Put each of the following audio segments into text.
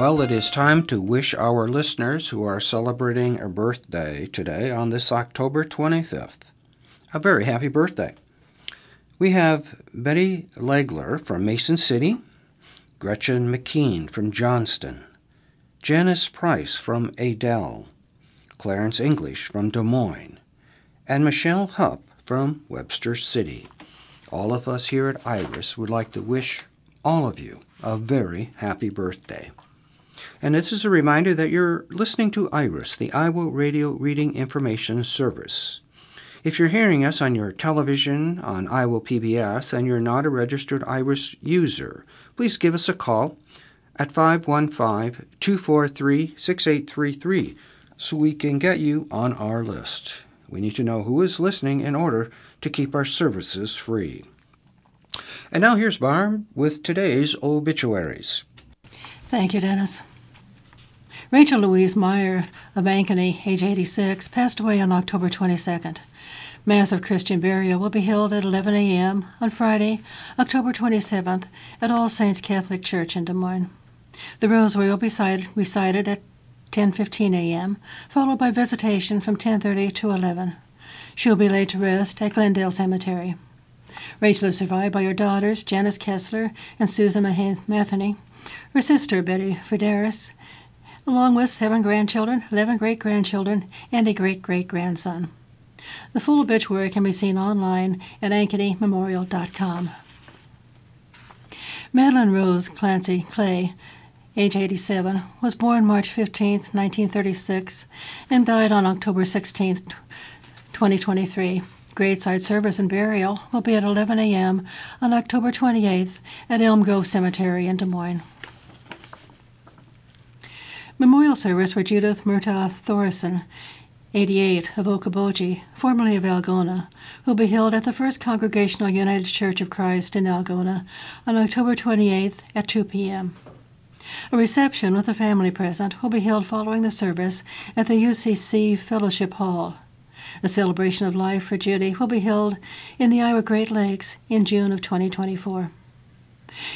Well, it is time to wish our listeners who are celebrating a birthday today on this October 25th a very happy birthday. We have Betty Legler from Mason City, Gretchen McKean from Johnston, Janice Price from Adel, Clarence English from Des Moines, and Michelle Hupp from Webster City. All of us here at Iris would like to wish all of you a very happy birthday. And this is a reminder that you're listening to Iris, the Iowa Radio Reading Information Service. If you're hearing us on your television on Iowa PBS and you're not a registered Iris user, please give us a call at 515 243 6833 so we can get you on our list. We need to know who is listening in order to keep our services free. And now here's Barb with today's obituaries. Thank you, Dennis. Rachel Louise Myers of Ankeny, age 86, passed away on October 22nd. Mass of Christian burial will be held at 11 a.m. on Friday, October 27th, at All Saints Catholic Church in Des Moines. The rosary will be recited at 10:15 a.m., followed by visitation from 10:30 to 11. She will be laid to rest at Glendale Cemetery. Rachel is survived by her daughters, Janice Kessler and Susan Matheny, her sister, Betty Frideris, along with seven grandchildren, 11 great grandchildren, and a great great grandson. The full obituary can be seen online at ankenymemorial.com. Madeline Rose Clancy Clay, age 87, was born March 15, 1936, and died on October 16, 2023. Graveside service and burial will be at 11 a.m. on October 28th at Elm Grove Cemetery in Des Moines. Memorial service for Judith Murtaugh Thorson, 88, of Okoboji, formerly of Algona, will be held at the First Congregational United Church of Christ in Algona on October 28th at 2 p.m. A reception with the family present will be held following the service at the UCC Fellowship Hall. A celebration of life for Judy will be held in the Iowa Great Lakes in June of 2024.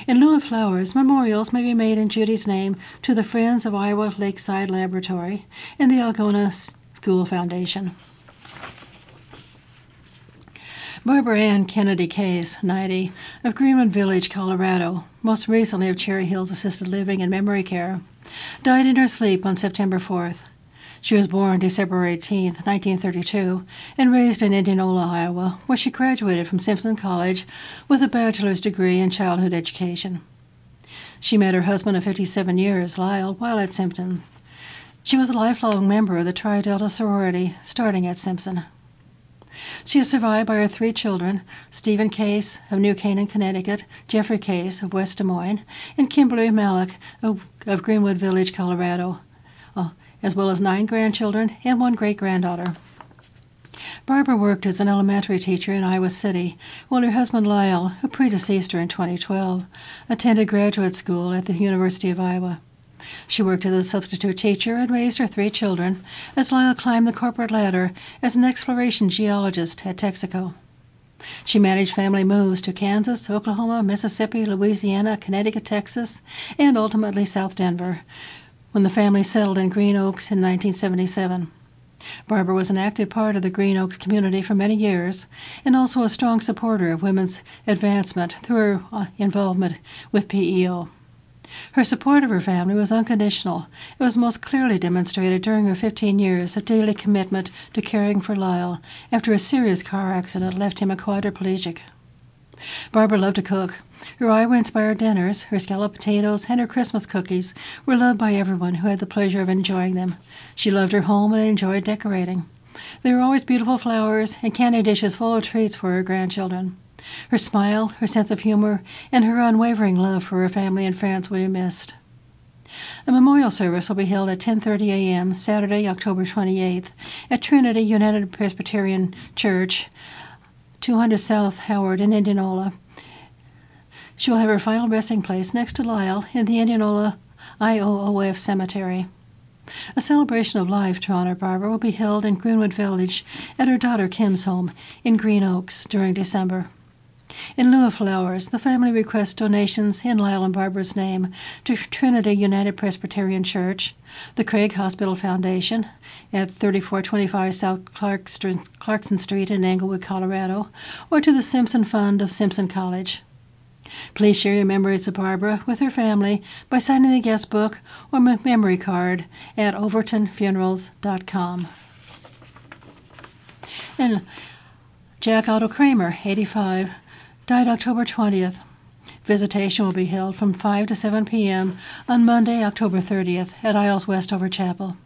In lieu of flowers, memorials may be made in Judy's name to the Friends of Iowa Lakeside Laboratory and the Algona School Foundation. Barbara Ann Kennedy Case, 90, of Greenwood Village, Colorado, most recently of Cherry Hills Assisted Living and Memory Care, died in her sleep on September 4th. She was born December 18, 1932, and raised in Indianola, Iowa, where she graduated from Simpson College with a bachelor's degree in childhood education. She met her husband of 57 years, Lyle, while at Simpson. She was a lifelong member of the Tri Delta sorority, starting at Simpson. She is survived by her three children Stephen Case of New Canaan, Connecticut, Jeffrey Case of West Des Moines, and Kimberly Malik of, of Greenwood Village, Colorado, as well as nine grandchildren and one great granddaughter. Barbara worked as an elementary teacher in Iowa City, while her husband Lyle, who predeceased her in 2012, attended graduate school at the University of Iowa. She worked as a substitute teacher and raised her three children as Lyle climbed the corporate ladder as an exploration geologist at Texaco. She managed family moves to Kansas, Oklahoma, Mississippi, Louisiana, Connecticut, Texas, and ultimately South Denver, when the family settled in Green Oaks in 1977. Barbara was an active part of the Green Oaks community for many years and also a strong supporter of women's advancement through her uh, involvement with PEO. Her support of her family was unconditional. It was most clearly demonstrated during her 15 years of daily commitment to caring for Lyle after a serious car accident left him a quadriplegic. Barbara loved to cook. Her Iowa inspired dinners, her scalloped potatoes, and her Christmas cookies were loved by everyone who had the pleasure of enjoying them. She loved her home and enjoyed decorating. There were always beautiful flowers and candy dishes full of treats for her grandchildren. Her smile, her sense of humor, and her unwavering love for her family and friends will be missed. A memorial service will be held at 10:30 a.m. Saturday, October 28th, at Trinity United Presbyterian Church, 200 South Howard in Indianola. She will have her final resting place next to Lyle in the Indianola IOOF Cemetery. A celebration of life to honor Barbara will be held in Greenwood Village at her daughter Kim's home in Green Oaks during December. In lieu of flowers, the family requests donations in Lyle and Barbara's name to Trinity United Presbyterian Church, the Craig Hospital Foundation at 3425 South Clarkson Street in Englewood, Colorado, or to the Simpson Fund of Simpson College. Please share your memories of Barbara with her family by signing the guest book or memory card at overtonfunerals.com. And Jack Otto Kramer, 85, died October 20th. Visitation will be held from 5 to 7 p.m. on Monday, October 30th at Iles Westover Chapel.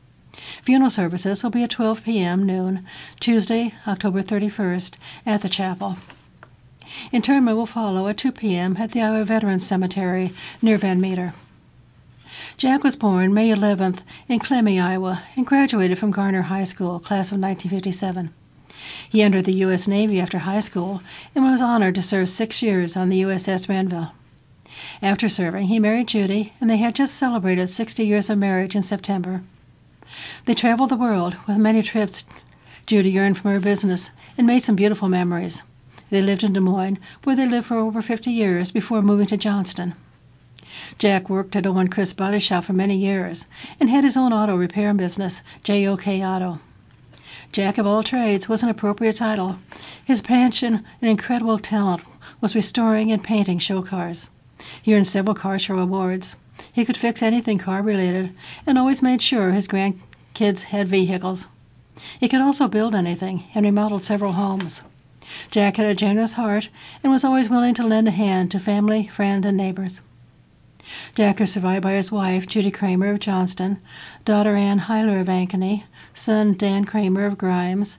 Funeral services will be at 12 p.m. noon, Tuesday, October 31st, at the chapel. Interment will follow at 2 p.m. at the Iowa Veterans Cemetery near Van Meter. Jack was born May 11th in Klemme, Iowa, and graduated from Garner High School, class of 1957. He entered the U.S. Navy after high school and was honored to serve six years on the USS Renville. After serving, he married Judy, and they had just celebrated 60 years of marriage in September. They traveled the world with many trips Judy earned from her business and made some beautiful memories. They lived in Des Moines, where they lived for over 50 years before moving to Johnston. Jack worked at Owen Chris Body Shop for many years and had his own auto repair business, JOK Auto. Jack of all trades was an appropriate title. His passion and incredible talent was restoring and painting show cars. He earned several car show awards. He could fix anything car related and always made sure his grandkids had vehicles. He could also build anything and remodeled several homes. Jack had a generous heart and was always willing to lend a hand to family, friend, and neighbors. Jack is survived by his wife, Judy Kramer of Johnston, daughter Anne Heiler of Ankeny, son Dan Kramer of Grimes,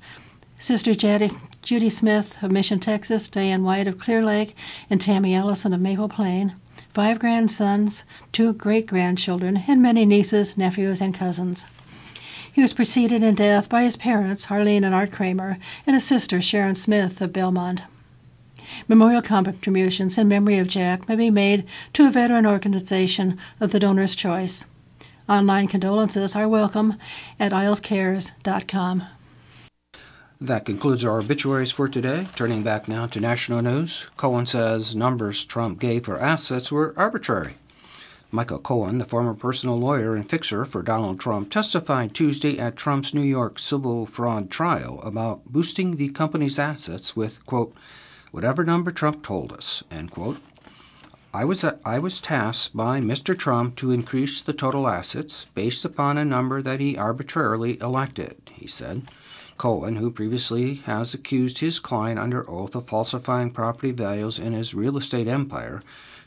sister Judy, Judy Smith of Mission, Texas, Diane White of Clear Lake, and Tammy Ellison of Maple Plain, five grandsons, two great grandchildren, and many nieces, nephews, and cousins. He was preceded in death by his parents, Harleen and Art Kramer, and his sister, Sharon Smith of Belmont. Memorial contributions in memory of Jack may be made to a veteran organization of the donor's choice. Online condolences are welcome at ilescares.com. That concludes our obituaries for today. Turning back now to national news, Cohen says numbers Trump gave for assets were arbitrary. Michael Cohen, the former personal lawyer and fixer for Donald Trump, testified Tuesday at Trump's New York civil fraud trial about boosting the company's assets with, quote, whatever number Trump told us, end quote. I was, uh, I was tasked by Mr. Trump to increase the total assets based upon a number that he arbitrarily elected, he said. Cohen, who previously has accused his client under oath of falsifying property values in his real estate empire,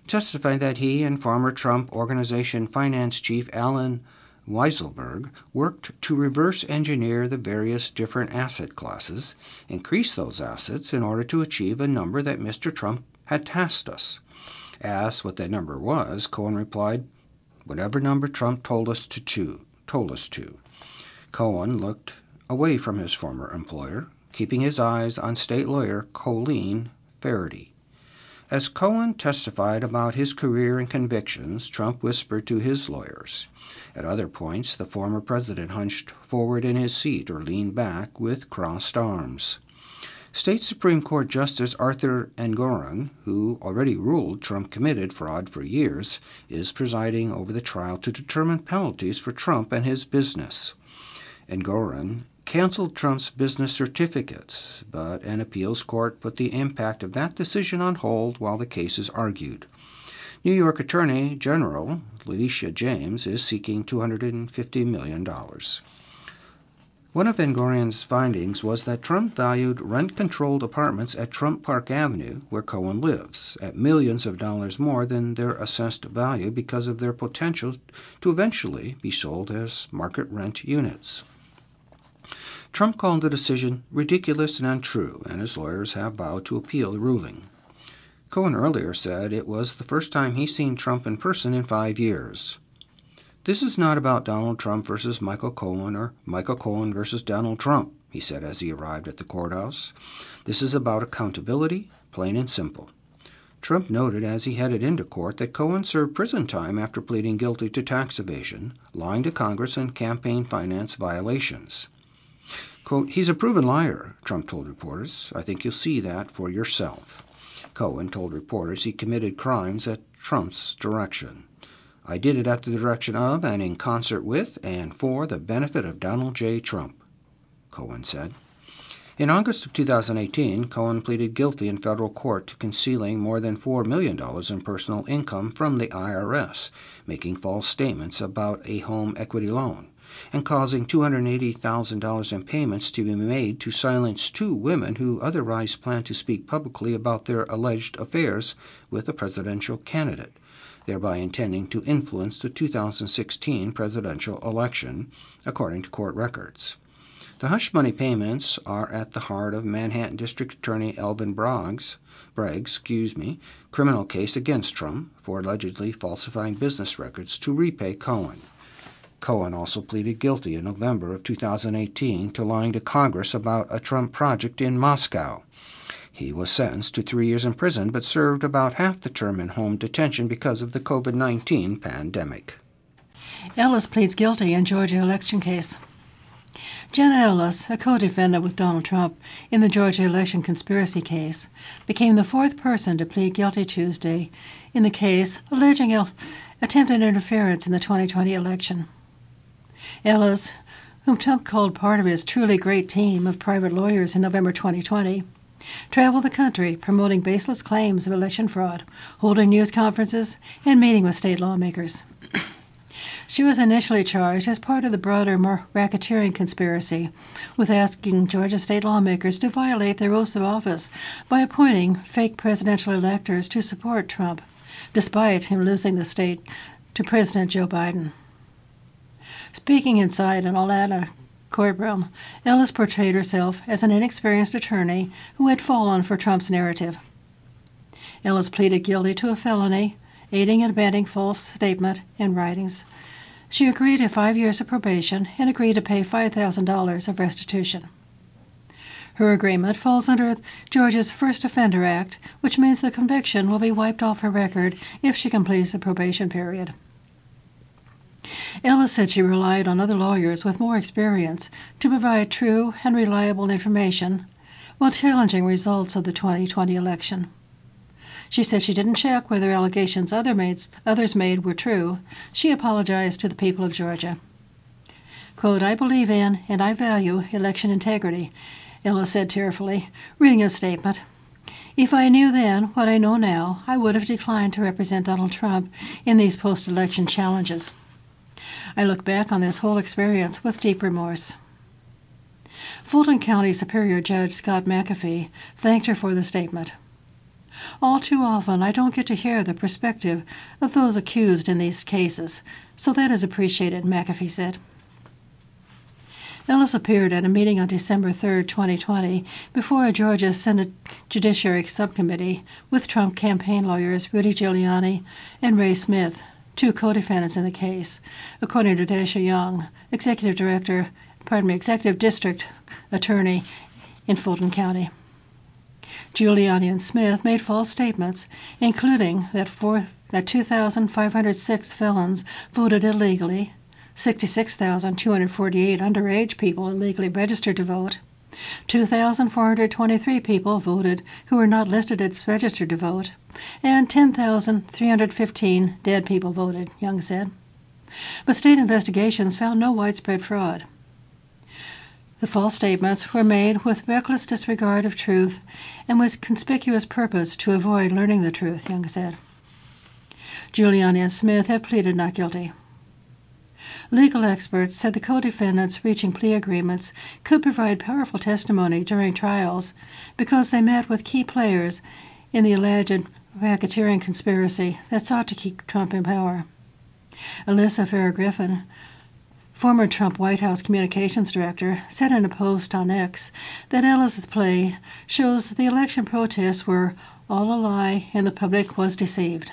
testified that he and former Trump Organization finance chief Allen Weisselberg worked to reverse engineer the various different asset classes, increase those assets in order to achieve a number that Mr. Trump had tasked us. Asked what that number was, Cohen replied, Whatever number Trump told us to, to told us to. Cohen looked away from his former employer, keeping his eyes on state lawyer Colleen Faraday. As Cohen testified about his career and convictions, Trump whispered to his lawyers. At other points, the former president hunched forward in his seat or leaned back with crossed arms. State Supreme Court Justice Arthur Engoron, who already ruled Trump committed fraud for years, is presiding over the trial to determine penalties for Trump and his business. Engoron canceled Trump's business certificates, but an appeals court put the impact of that decision on hold while the case is argued. New York Attorney General Letitia James is seeking $250 million. One of Engoron's findings was that Trump valued rent controlled apartments at Trump Park Avenue, where Cohen lives, at millions of dollars more than their assessed value because of their potential to eventually be sold as market rent units. Trump called the decision ridiculous and untrue, and his lawyers have vowed to appeal the ruling. Cohen earlier said it was the first time he's seen Trump in person in five years. This is not about Donald Trump versus Michael Cohen or Michael Cohen versus Donald Trump, he said as he arrived at the courthouse. This is about accountability, plain and simple. Trump noted as he headed into court that Cohen served prison time after pleading guilty to tax evasion, lying to Congress, and campaign finance violations. Quote, He's a proven liar, Trump told reporters. I think you'll see that for yourself. Cohen told reporters he committed crimes at Trump's direction. I did it at the direction of and in concert with and for the benefit of Donald J. Trump, Cohen said. In August of 2018, Cohen pleaded guilty in federal court to concealing more than $4 million in personal income from the IRS, making false statements about a home equity loan, and causing $280,000 in payments to be made to silence two women who otherwise planned to speak publicly about their alleged affairs with a presidential candidate, thereby intending to influence the 2016 presidential election, according to court records. The hush money payments are at the heart of Manhattan District Attorney Alvin Bragg's, Bragg's excuse me, criminal case against Trump for allegedly falsifying business records to repay Cohen. Cohen also pleaded guilty in November of 2018 to lying to Congress about a Trump project in Moscow. He was sentenced to three years in prison but served about half the term in home detention because of the COVID 19 pandemic. Ellis pleads guilty in Georgia election case. Jenna Ellis, a co defendant with Donald Trump in the Georgia election conspiracy case, became the fourth person to plead guilty Tuesday in the case alleging attempted interference in the 2020 election. Ellis, whom Trump called part of his truly great team of private lawyers in November 2020, traveled the country promoting baseless claims of election fraud, holding news conferences, and meeting with state lawmakers. She was initially charged as part of the broader racketeering conspiracy with asking Georgia state lawmakers to violate their oaths of office by appointing fake presidential electors to support Trump, despite him losing the state to President Joe Biden. Speaking inside an Atlanta courtroom, Ellis portrayed herself as an inexperienced attorney who had fallen for Trump's narrative. Ellis pleaded guilty to a felony, aiding and abetting false statement and writings, she agreed to five years of probation and agreed to pay $5,000 of restitution. Her agreement falls under Georgia's First Offender Act, which means the conviction will be wiped off her record if she completes the probation period. Ellis said she relied on other lawyers with more experience to provide true and reliable information while challenging results of the 2020 election. She said she didn't check whether allegations other maids, others made were true. She apologized to the people of Georgia. Quote, I believe in and I value election integrity, Ella said tearfully, reading a statement. If I knew then what I know now, I would have declined to represent Donald Trump in these post election challenges. I look back on this whole experience with deep remorse. Fulton County Superior Judge Scott McAfee thanked her for the statement. All too often, I don't get to hear the perspective of those accused in these cases, so that is appreciated, McAfee said. Ellis appeared at a meeting on December 3, 2020, before a Georgia Senate Judiciary Subcommittee with Trump campaign lawyers Rudy Giuliani and Ray Smith, two co-defendants in the case, according to Daysha Young, executive director, pardon me, executive district attorney in Fulton County. Giuliani and Smith made false statements, including that, four, that 2,506 felons voted illegally, 66,248 underage people illegally registered to vote, 2,423 people voted who were not listed as registered to vote, and 10,315 dead people voted, Young said. But state investigations found no widespread fraud. The false statements were made with reckless disregard of truth and with conspicuous purpose to avoid learning the truth, Young said. Giuliani and Smith have pleaded not guilty. Legal experts said the co defendants reaching plea agreements could provide powerful testimony during trials because they met with key players in the alleged racketeering conspiracy that sought to keep Trump in power. Alyssa Farah Griffin, Former Trump White House communications director said in a post on X that Ellis's play shows the election protests were all a lie and the public was deceived.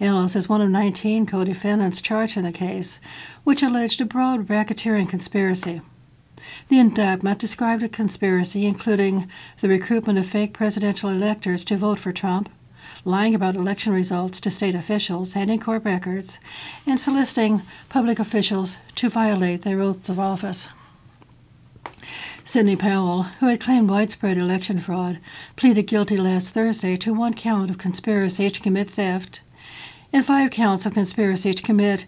Ellis is one of 19 co defendants charged in the case, which alleged a broad racketeering conspiracy. The indictment described a conspiracy including the recruitment of fake presidential electors to vote for Trump, lying about election results to state officials and in court records, and soliciting public officials to violate their oaths of office. Sidney Powell, who had claimed widespread election fraud, pleaded guilty last Thursday to one count of conspiracy to commit theft and five counts of conspiracy to commit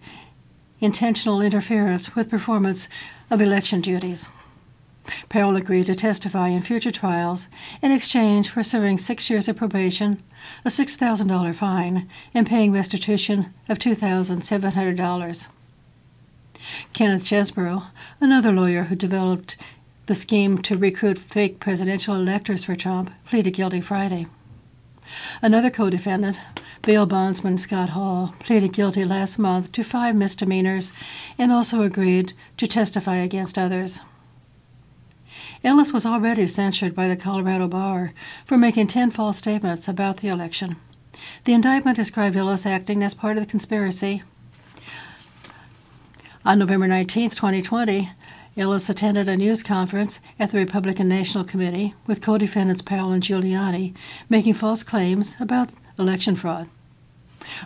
intentional interference with performance of election duties. Powell agreed to testify in future trials in exchange for serving six years of probation, a $6,000 fine, and paying restitution of $2,700. Kenneth Chesebro, another lawyer who developed the scheme to recruit fake presidential electors for Trump, pleaded guilty Friday. Another co defendant, bail bondsman Scott Hall, pleaded guilty last month to five misdemeanors and also agreed to testify against others. Ellis was already censured by the Colorado Bar for making 10 false statements about the election. The indictment described Ellis acting as part of the conspiracy. On November 19, 2020, Ellis attended a news conference at the Republican National Committee with co defendants Powell and Giuliani making false claims about election fraud.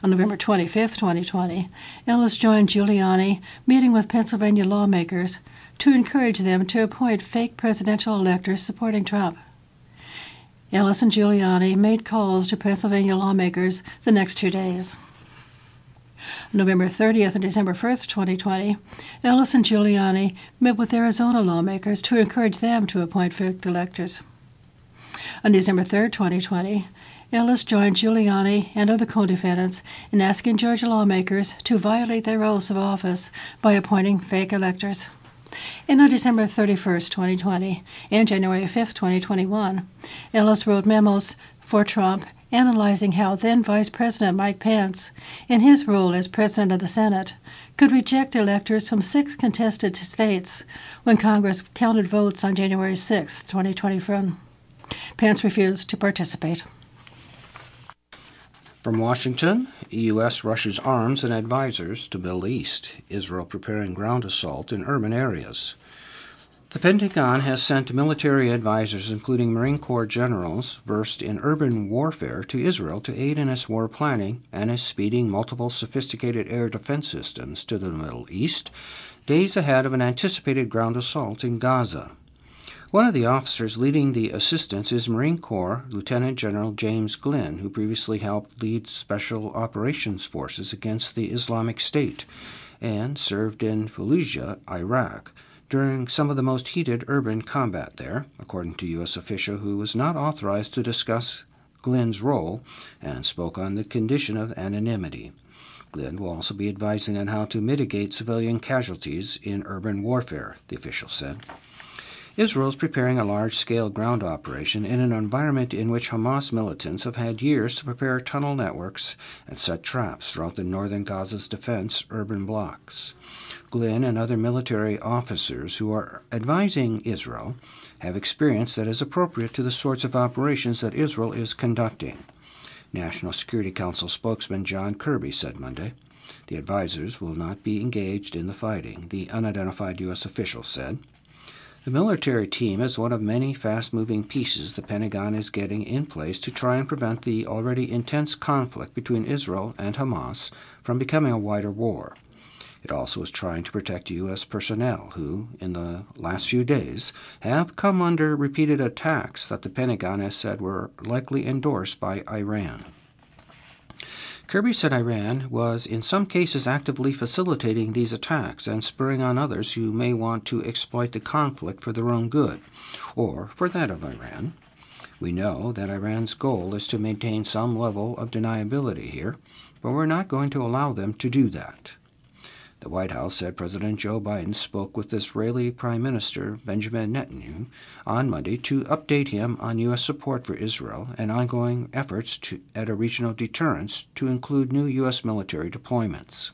On November 25, 2020, Ellis joined Giuliani meeting with Pennsylvania lawmakers to encourage them to appoint fake presidential electors supporting Trump. Ellis and Giuliani made calls to Pennsylvania lawmakers the next two days. November 30th and December 1st, 2020, Ellis and Giuliani met with Arizona lawmakers to encourage them to appoint fake electors. On December 3rd, 2020, Ellis joined Giuliani and other co defendants in asking Georgia lawmakers to violate their oaths of office by appointing fake electors. And on December 31, 2020, and January 5, 2021, Ellis wrote memos for Trump analyzing how then Vice President Mike Pence, in his role as President of the Senate, could reject electors from six contested states when Congress counted votes on January 6, 2021. Pence refused to participate. From Washington, U.S. rushes arms and advisors to Middle East, Israel preparing ground assault in urban areas. The Pentagon has sent military advisors, including Marine Corps generals versed in urban warfare, to Israel to aid in its war planning and is speeding multiple sophisticated air defense systems to the Middle East, days ahead of an anticipated ground assault in Gaza. One of the officers leading the assistance is Marine Corps Lieutenant General James Glynn, who previously helped lead Special Operations Forces against the Islamic State and served in Fallujah, Iraq, during some of the most heated urban combat there, according to U.S. official who was not authorized to discuss Glynn's role and spoke on the condition of anonymity. Glynn will also be advising on how to mitigate civilian casualties in urban warfare, the official said. Israel is preparing a large scale ground operation in an environment in which Hamas militants have had years to prepare tunnel networks and set traps throughout the northern Gaza's defense urban blocks. Glynn and other military officers who are advising Israel have experience that is appropriate to the sorts of operations that Israel is conducting. National Security Council spokesman John Kirby said Monday. The advisors will not be engaged in the fighting, the unidentified U.S. official said. The military team is one of many fast moving pieces the Pentagon is getting in place to try and prevent the already intense conflict between Israel and Hamas from becoming a wider war. It also is trying to protect U.S. personnel who, in the last few days, have come under repeated attacks that the Pentagon has said were likely endorsed by Iran. Kirby said Iran was in some cases actively facilitating these attacks and spurring on others who may want to exploit the conflict for their own good, or for that of Iran. We know that Iran's goal is to maintain some level of deniability here, but we're not going to allow them to do that. The White House said President Joe Biden spoke with Israeli Prime Minister Benjamin Netanyahu on Monday to update him on U.S. support for Israel and ongoing efforts to, at a regional deterrence to include new U.S. military deployments.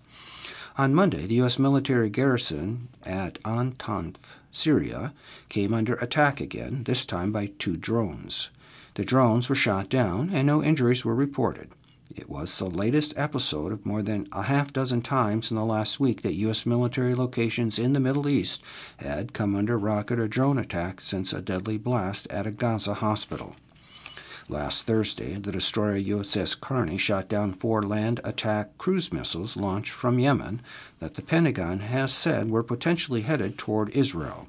On Monday, the U.S. military garrison at Antanf, Syria, came under attack again, this time by two drones. The drones were shot down and no injuries were reported. It was the latest episode of more than a half dozen times in the last week that U.S. military locations in the Middle East had come under rocket or drone attack since a deadly blast at a Gaza hospital. Last Thursday, the destroyer USS Carney shot down four land attack cruise missiles launched from Yemen that the Pentagon has said were potentially headed toward Israel.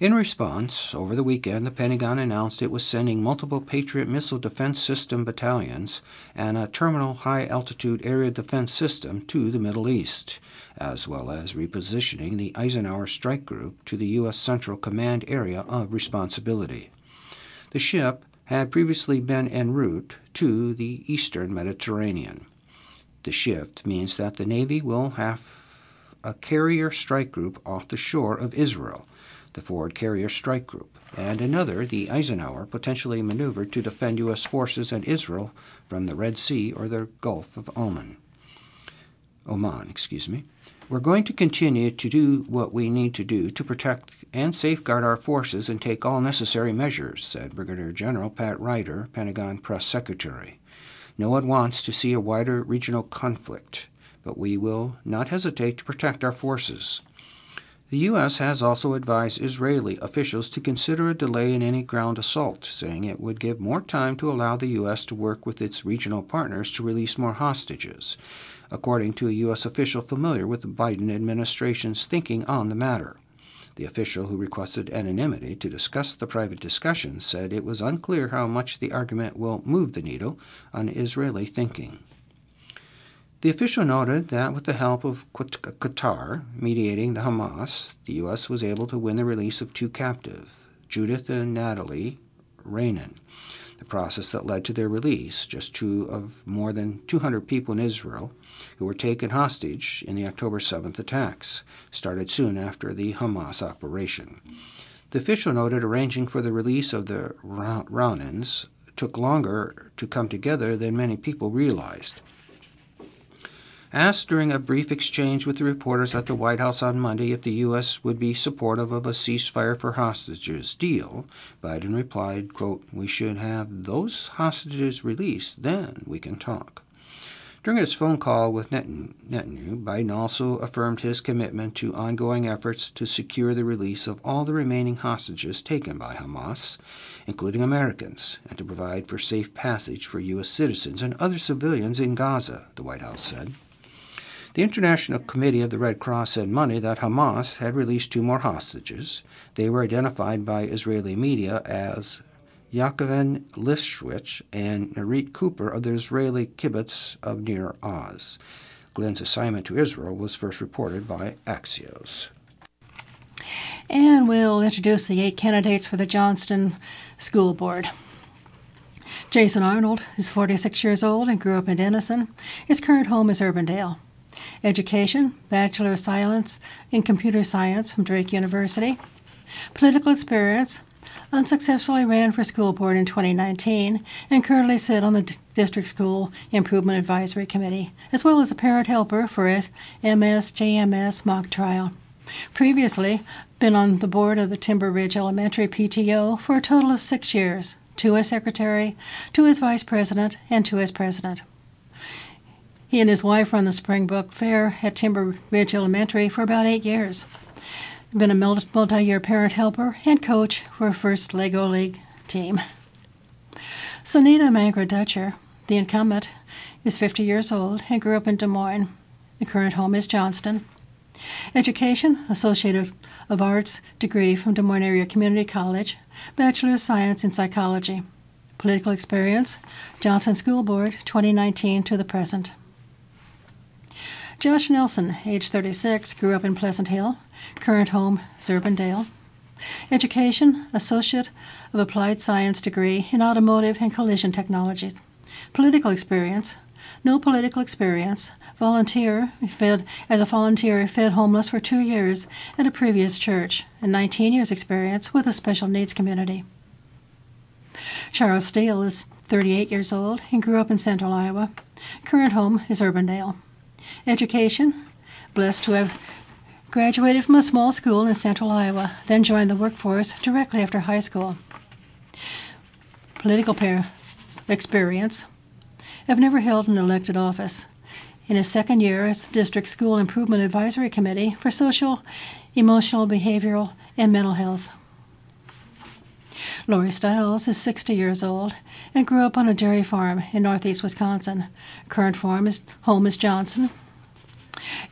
In response, over the weekend, the Pentagon announced it was sending multiple Patriot missile defense system battalions and a terminal high altitude area defense system to the Middle East, as well as repositioning the Eisenhower Strike Group to the U.S. Central Command area of responsibility. The ship had previously been en route to the eastern Mediterranean. The shift means that the Navy will have a carrier strike group off the shore of Israel the Ford Carrier Strike Group, and another, the Eisenhower, potentially maneuvered to defend U.S. forces in Israel from the Red Sea or the Gulf of Oman. Oman, excuse me. We're going to continue to do what we need to do to protect and safeguard our forces and take all necessary measures, said Brigadier General Pat Ryder, Pentagon Press Secretary. No one wants to see a wider regional conflict, but we will not hesitate to protect our forces. The U.S. has also advised Israeli officials to consider a delay in any ground assault, saying it would give more time to allow the U.S. to work with its regional partners to release more hostages, according to a U.S. official familiar with the Biden administration's thinking on the matter. The official who requested anonymity to discuss the private discussions said it was unclear how much the argument will move the needle on Israeli thinking. The official noted that with the help of Qatar mediating the Hamas, the U.S. was able to win the release of two captives, Judith and Natalie Raanan. The process that led to their release, just two of more than 200 people in Israel who were taken hostage in the October 7th attacks, started soon after the Hamas operation. The official noted arranging for the release of the Raanans took longer to come together than many people realized. Asked during a brief exchange with the reporters at the White House on Monday if the U.S. would be supportive of a ceasefire for hostages deal, Biden replied, quote, We should have those hostages released, then we can talk. During his phone call with Netanyahu, Biden also affirmed his commitment to ongoing efforts to secure the release of all the remaining hostages taken by Hamas, including Americans, and to provide for safe passage for U.S. citizens and other civilians in Gaza, the White House said. The International Committee of the Red Cross said Monday that Hamas had released two more hostages. They were identified by Israeli media as Yocheved Lifshitz and Nurit Cooper of the Israeli kibbutz of Nir Oz. Glynn's assignment to Israel was first reported by Axios. And we'll introduce the eight candidates for the Johnston School Board. Jason Arnold is 46 years old and grew up in Denison. His current home is Urbandale. Education, Bachelor of Science in Computer Science from Drake University. Political experience, unsuccessfully ran for school board in 2019 and currently sit on the D- District School Improvement Advisory Committee, as well as a parent helper for MSJMS mock trial. Previously, been on the board of the Timber Ridge Elementary PTO for a total of six years, two as secretary, two as vice president, and two as president. He and his wife run the Springbrook Fair at Timber Ridge Elementary for about eight years. Been a multi year parent helper and coach for first Lego League team. Sunita Mangra Dutcher, the incumbent, is 50 years old and grew up in Des Moines. The current home is Johnston. Education, Associate of Arts degree from Des Moines Area Community College, Bachelor of Science in Psychology. Political experience, Johnston School Board, 2019 to the present. Josh Nelson, age 36, grew up in Pleasant Hill. Current home is Education, Associate of Applied Science degree in Automotive and Collision Technologies. Political experience, no political experience. Volunteer, fed as a volunteer, fed homeless for two years at a previous church, and 19 years experience with a special needs community. Charles Steele is 38 years old and grew up in central Iowa. Current home is Urbandale. Education, blessed to have graduated from a small school in central Iowa, then joined the workforce directly after high school. Political experience, have never held an elected office. In his second year as District School Improvement Advisory Committee for Social, Emotional, Behavioral, and Mental Health. Lori Stiles is 60 years old and grew up on a dairy farm in northeast Wisconsin. Current farm is home is Johnson.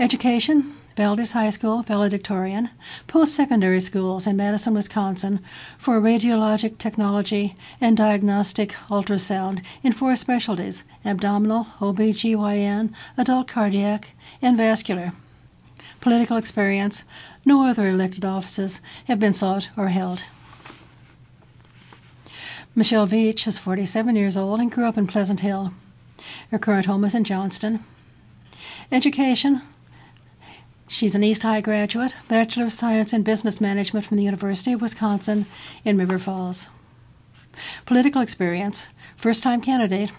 Education, Valdez High School, valedictorian, post secondary schools in Madison, Wisconsin for radiologic technology and diagnostic ultrasound in four specialties abdominal, OB/GYN, adult cardiac, and vascular. Political experience no other elected offices have been sought or held. Michelle Veach is 47 years old and grew up in Pleasant Hill. Her current home is in Johnston. Education She's an East High graduate, Bachelor of Science in Business Management from the University of Wisconsin in River Falls. Political experience first time candidate,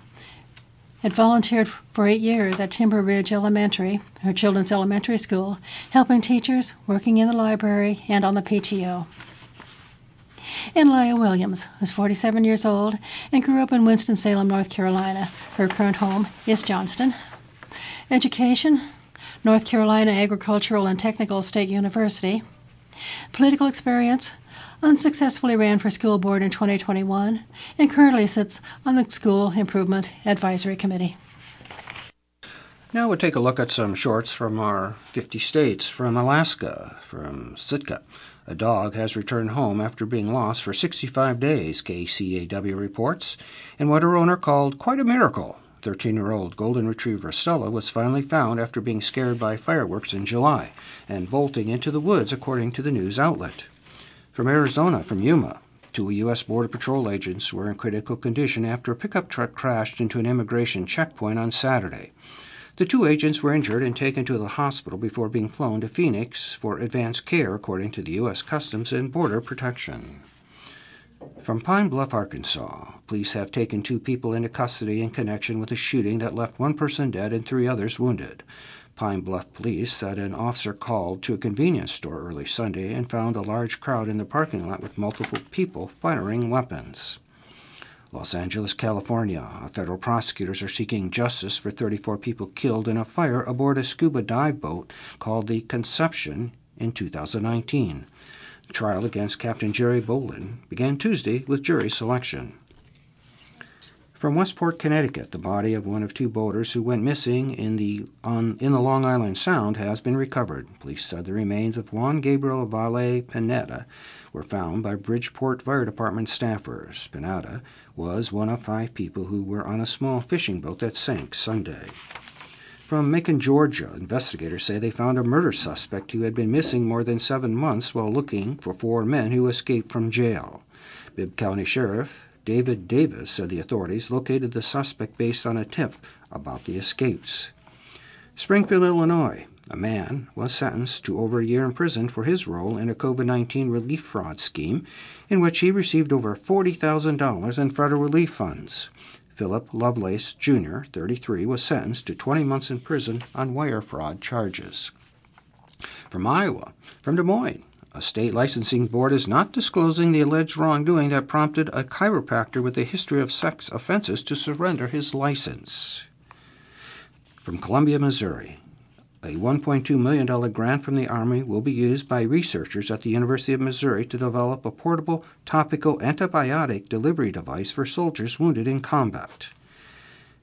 had volunteered for eight years at Timber Ridge Elementary, her children's elementary school, helping teachers, working in the library, and on the PTO. And Leah Williams is 47 years old and grew up in Winston-Salem, North Carolina. Her current home is Johnston. Education, North Carolina Agricultural and Technical State University. Political experience, unsuccessfully ran for school board in 2021 and currently sits on the School Improvement Advisory Committee. Now we'll take a look at some shorts from our 50 states. From Alaska, from Sitka. A dog has returned home after being lost for 65 days, KCAW reports, and what her owner called quite a miracle. 13 year old golden retriever Stella was finally found after being scared by fireworks in July and bolting into the woods, according to the news outlet. From Arizona, from Yuma, two U.S. Border Patrol agents were in critical condition after a pickup truck crashed into an immigration checkpoint on Saturday. The two agents were injured and taken to the hospital before being flown to Phoenix for advanced care, according to the U.S. Customs and Border Protection. From Pine Bluff, Arkansas, police have taken two people into custody in connection with a shooting that left one person dead and three others wounded. Pine Bluff police said an officer called to a convenience store early Sunday and found a large crowd in the parking lot with multiple people firing weapons. Los Angeles, California. Federal prosecutors are seeking justice for 34 people killed in a fire aboard a scuba dive boat called the Conception in 2019. The trial against Captain Jerry Boylan began Tuesday with jury selection. From Westport, Connecticut, the body of one of two boaters who went missing in the on in the Long Island Sound has been recovered. Police said the remains of Juan Gabriel Valle Pineda were found by Bridgeport Fire Department staffers. Pineda was one of five people who were on a small fishing boat that sank Sunday. From Macon, Georgia, investigators say they found a murder suspect who had been missing more than seven months while looking for four men who escaped from jail. Bibb County Sheriff David Davis said the authorities located the suspect based on a tip about the escapes. Springfield, Illinois. A man was sentenced to over a year in prison for his role in a COVID 19 relief fraud scheme in which he received over $40,000 in federal relief funds. Philip Lovelace Jr., 33, was sentenced to 20 months in prison on wire fraud charges. From Iowa, from Des Moines, a state licensing board is not disclosing the alleged wrongdoing that prompted a chiropractor with a history of sex offenses to surrender his license. From Columbia, Missouri, a $1.2 million grant from the Army will be used by researchers at the University of Missouri to develop a portable topical antibiotic delivery device for soldiers wounded in combat.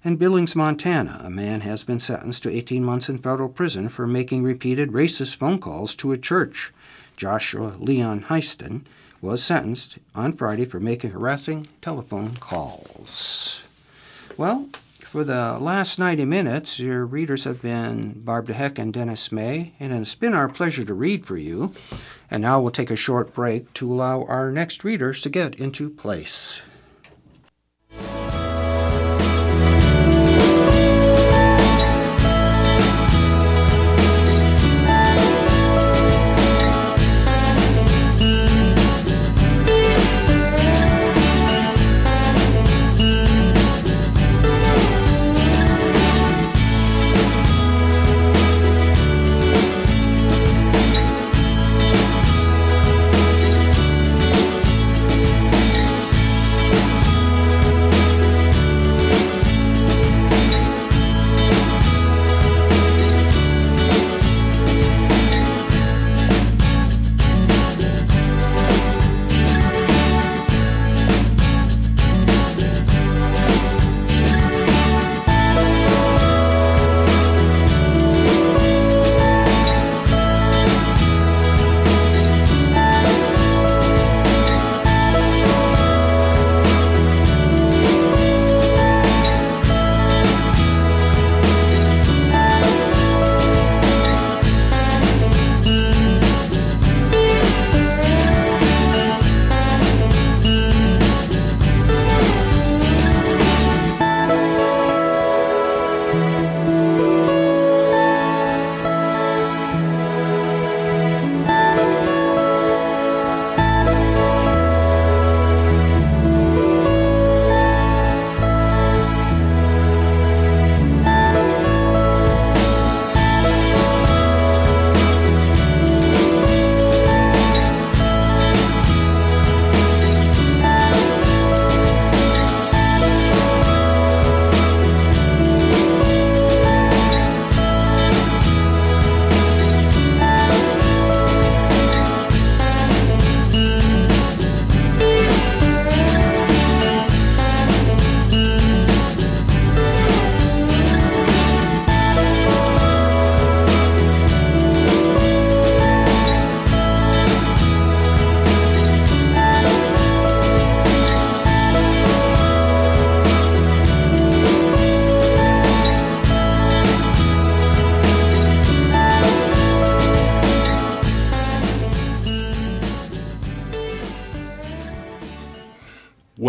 In Billings, Montana, a man has been sentenced to 18 months in federal prison for making repeated racist phone calls to a church. Joshua Leon Heiston was sentenced on Friday for making harassing telephone calls. Well, for the last 90 minutes, your readers have been Barb DeHeck and Dennis May, and it's been our pleasure to read for you. And now we'll take a short break to allow our next readers to get into place.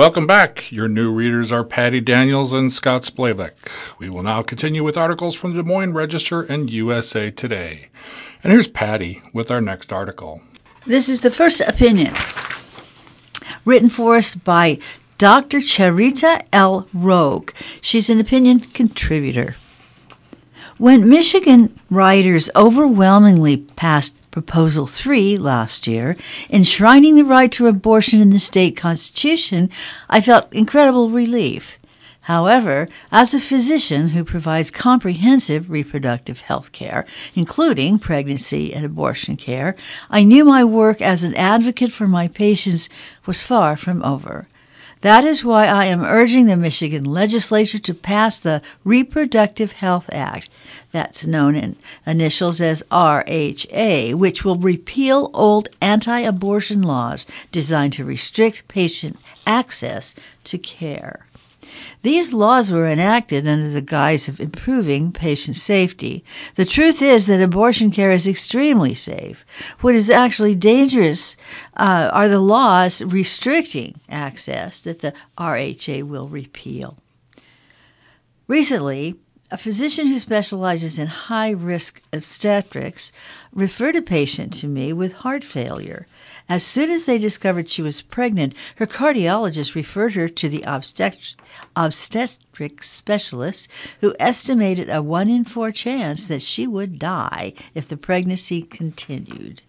Welcome back. Your new readers are Patty Daniels and Scott Splavek. We will now continue with articles from the Des Moines Register and USA Today. And here's Patty with our next article. This is the first opinion written for us by Dr. Charita L. Roque. She's an opinion contributor. When Michigan writers overwhelmingly passed Proposal 3 last year, enshrining the right to abortion in the state constitution, I felt incredible relief. However, as a physician who provides comprehensive reproductive health care, including pregnancy and abortion care, I knew my work as an advocate for my patients was far from over. That is why I am urging the Michigan legislature to pass the Reproductive Health Act, that's known in initials as RHA, which will repeal old anti abortion laws designed to restrict patient access to care. These laws were enacted under the guise of improving patient safety. The truth is that abortion care is extremely safe. What is actually dangerous uh, are the laws restricting access that the RHA will repeal. Recently, a physician who specializes in high risk obstetrics referred a patient to me with heart failure. As soon as they discovered she was pregnant, her cardiologist referred her to the obstetric, specialist, who estimated a 1 in 4 chance that she would die if the pregnancy continued.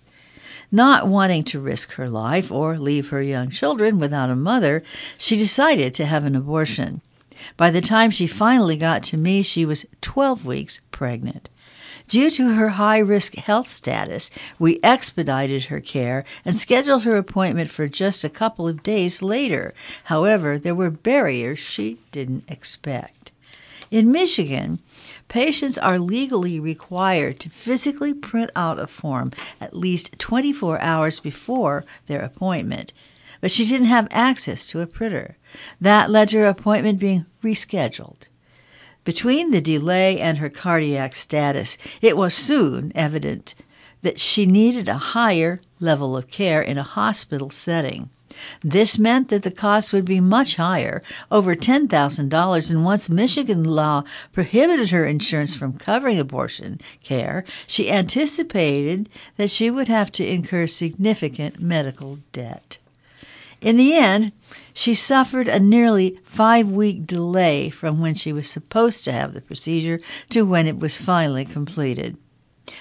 Not wanting to risk her life or leave her young children without a mother, she decided to have an abortion. By the time she finally got to me, she was 12 weeks pregnant. Due to her high risk health status, we expedited her care and scheduled her appointment for just a couple of days later. However, there were barriers she didn't expect. In Michigan, patients are legally required to physically print out a form at least 24 hours before their appointment, but she didn't have access to a printer. That led to her appointment being rescheduled. Between the delay and her cardiac status, it was soon evident that she needed a higher level of care in a hospital setting. This meant that the cost would be much higher, over $10,000, and once Michigan law prohibited her insurance from covering abortion care, she anticipated that she would have to incur significant medical debt. In the end, she suffered a nearly five week delay from when she was supposed to have the procedure to when it was finally completed.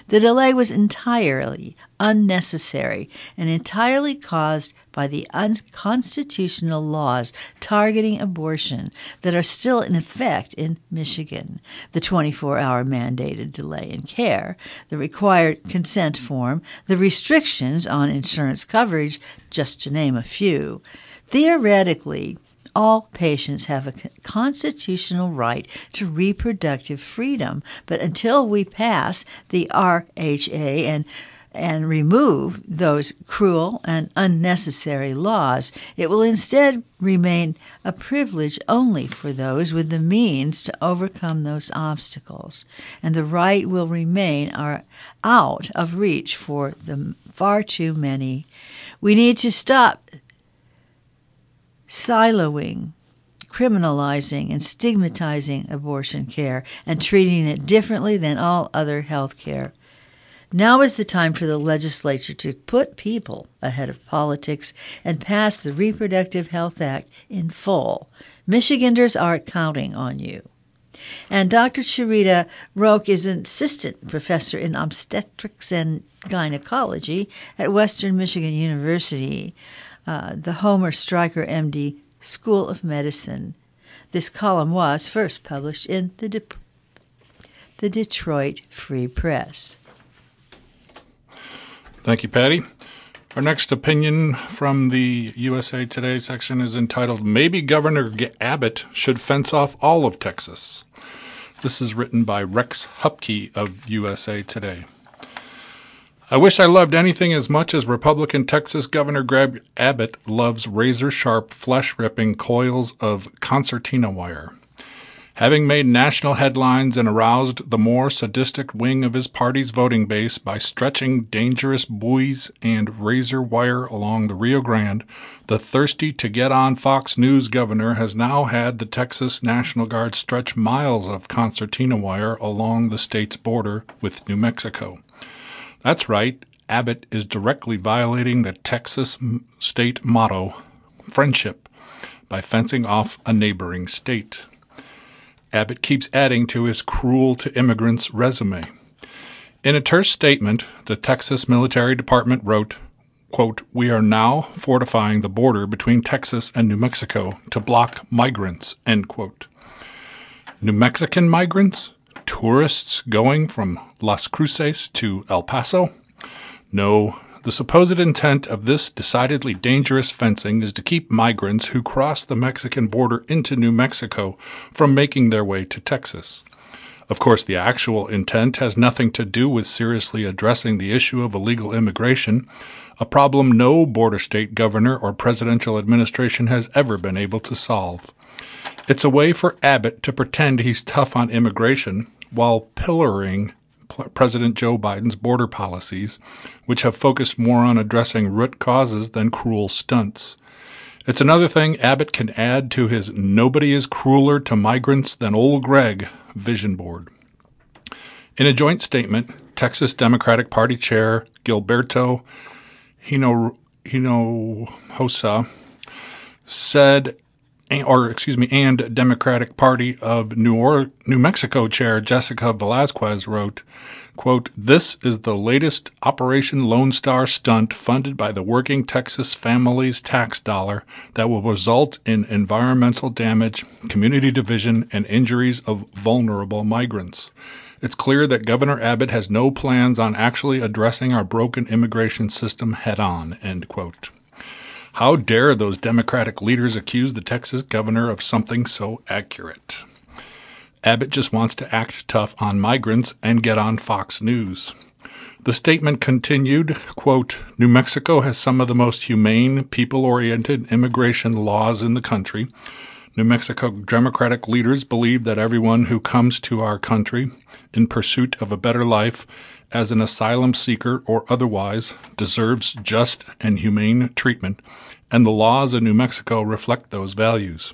The delay was entirely unnecessary and entirely caused by the unconstitutional laws targeting abortion that are still in effect in Michigan the 24 hour mandated delay in care, the required consent form, the restrictions on insurance coverage, just to name a few. Theoretically, all patients have a constitutional right to reproductive freedom, but until we pass the RHA and and remove those cruel and unnecessary laws, it will instead remain a privilege only for those with the means to overcome those obstacles, and the right will remain out of reach for the far too many. We need to stop siloing, criminalizing, and stigmatizing abortion care and treating it differently than all other health care. Now is the time for the legislature to put people ahead of politics and pass the Reproductive Health Act in full. Michiganders are counting on you. And Dr. Charita Roque is an assistant professor in obstetrics and gynecology at Western Michigan University uh, the Homer Stryker MD School of Medicine. This column was first published in the, De- the Detroit Free Press. Thank you, Patty. Our next opinion from the USA Today section is entitled Maybe Governor Abbott Should Fence Off All of Texas. This is written by Rex Huppke of USA Today. I wish I loved anything as much as Republican Texas Governor Greg Abbott loves razor sharp, flesh ripping coils of concertina wire. Having made national headlines and aroused the more sadistic wing of his party's voting base by stretching dangerous buoys and razor wire along the Rio Grande, the thirsty to get on Fox News governor has now had the Texas National Guard stretch miles of concertina wire along the state's border with New Mexico. That's right, Abbott is directly violating the Texas state motto, friendship, by fencing off a neighboring state. Abbott keeps adding to his cruel to immigrants resume. In a terse statement, the Texas Military Department wrote, quote, We are now fortifying the border between Texas and New Mexico to block migrants, end quote. New Mexican migrants? Tourists going from Las Cruces to El Paso? No, the supposed intent of this decidedly dangerous fencing is to keep migrants who cross the Mexican border into New Mexico from making their way to Texas. Of course, the actual intent has nothing to do with seriously addressing the issue of illegal immigration, a problem no border state governor or presidential administration has ever been able to solve. It's a way for Abbott to pretend he's tough on immigration while pillaring President Joe Biden's border policies, which have focused more on addressing root causes than cruel stunts. It's another thing Abbott can add to his Nobody is crueler to migrants than old Greg vision board. In a joint statement, Texas Democratic Party Chair Gilberto Hino, Hinojosa said or excuse me, and Democratic Party of New, or- New Mexico Chair Jessica Velasquez wrote, quote, This is the latest Operation Lone Star stunt funded by the working Texas family's tax dollar that will result in environmental damage, community division, and injuries of vulnerable migrants. It's clear that Governor Abbott has no plans on actually addressing our broken immigration system head on, end quote. How dare those Democratic leaders accuse the Texas governor of something so accurate? Abbott just wants to act tough on migrants and get on Fox News. The statement continued, quote, New Mexico has some of the most humane, people-oriented immigration laws in the country. New Mexico Democratic leaders believe that everyone who comes to our country in pursuit of a better life as an asylum seeker or otherwise deserves just and humane treatment, and the laws of New Mexico reflect those values.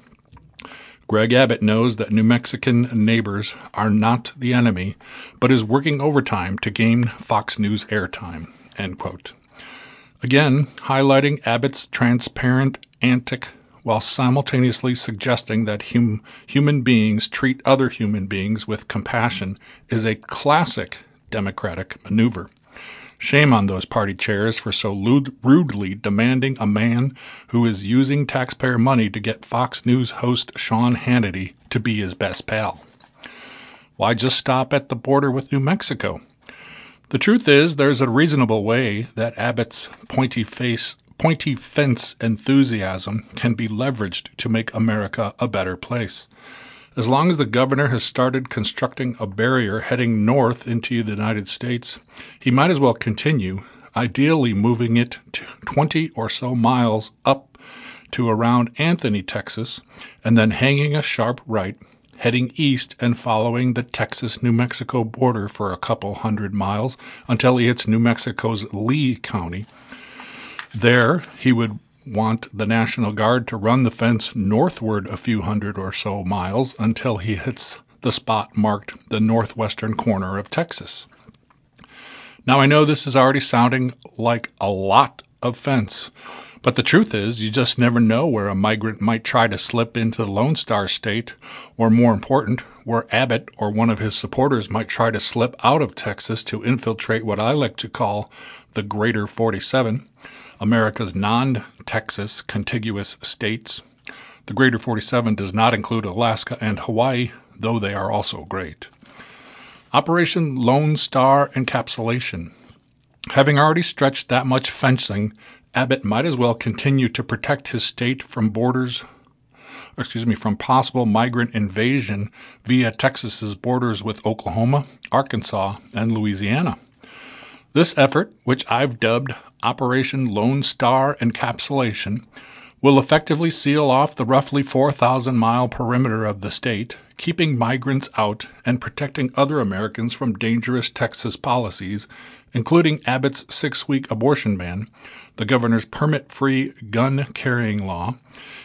Greg Abbott knows that New Mexican neighbors are not the enemy, but is working overtime to gain Fox News airtime. End quote. Again, highlighting Abbott's transparent antic while simultaneously suggesting that hum- human beings treat other human beings with compassion is a classic Democratic maneuver. Shame on those party chairs for so rudely demanding a man who is using taxpayer money to get Fox News host Sean Hannity to be his best pal. Why just stop at the border with New Mexico? The truth is, there's a reasonable way that Abbott's pointy face, pointy fence enthusiasm can be leveraged to make America a better place. As long as the governor has started constructing a barrier heading north into the United States, he might as well continue, ideally moving it 20 or so miles up to around Anthony, Texas, and then hanging a sharp right, heading east and following the Texas New Mexico border for a couple hundred miles until he hits New Mexico's Lea County. There, he would want the National Guard to run the fence northward a few hundred or so miles until he hits the spot marked the northwestern corner of Texas. Now, I know this is already sounding like a lot of fence, but the truth is, you just never know where a migrant might try to slip into the Lone Star State, or more important, where Abbott or one of his supporters might try to slip out of Texas to infiltrate what I like to call the Greater 47 America's non Texas contiguous states. The Greater 47 does not include Alaska and Hawaii, though they are also great. Operation Lone Star Encapsulation. Having already stretched that much fencing, Abbott might as well continue to protect his state from borders, excuse me, from possible migrant invasion via Texas's borders with Oklahoma, Arkansas, and Louisiana. This effort, which I've dubbed Operation Lone Star Encapsulation, will effectively seal off the roughly 4,000 mile perimeter of the state, keeping migrants out and protecting other Americans from dangerous Texas policies, including Abbott's six week abortion ban, the governor's permit free gun carrying law,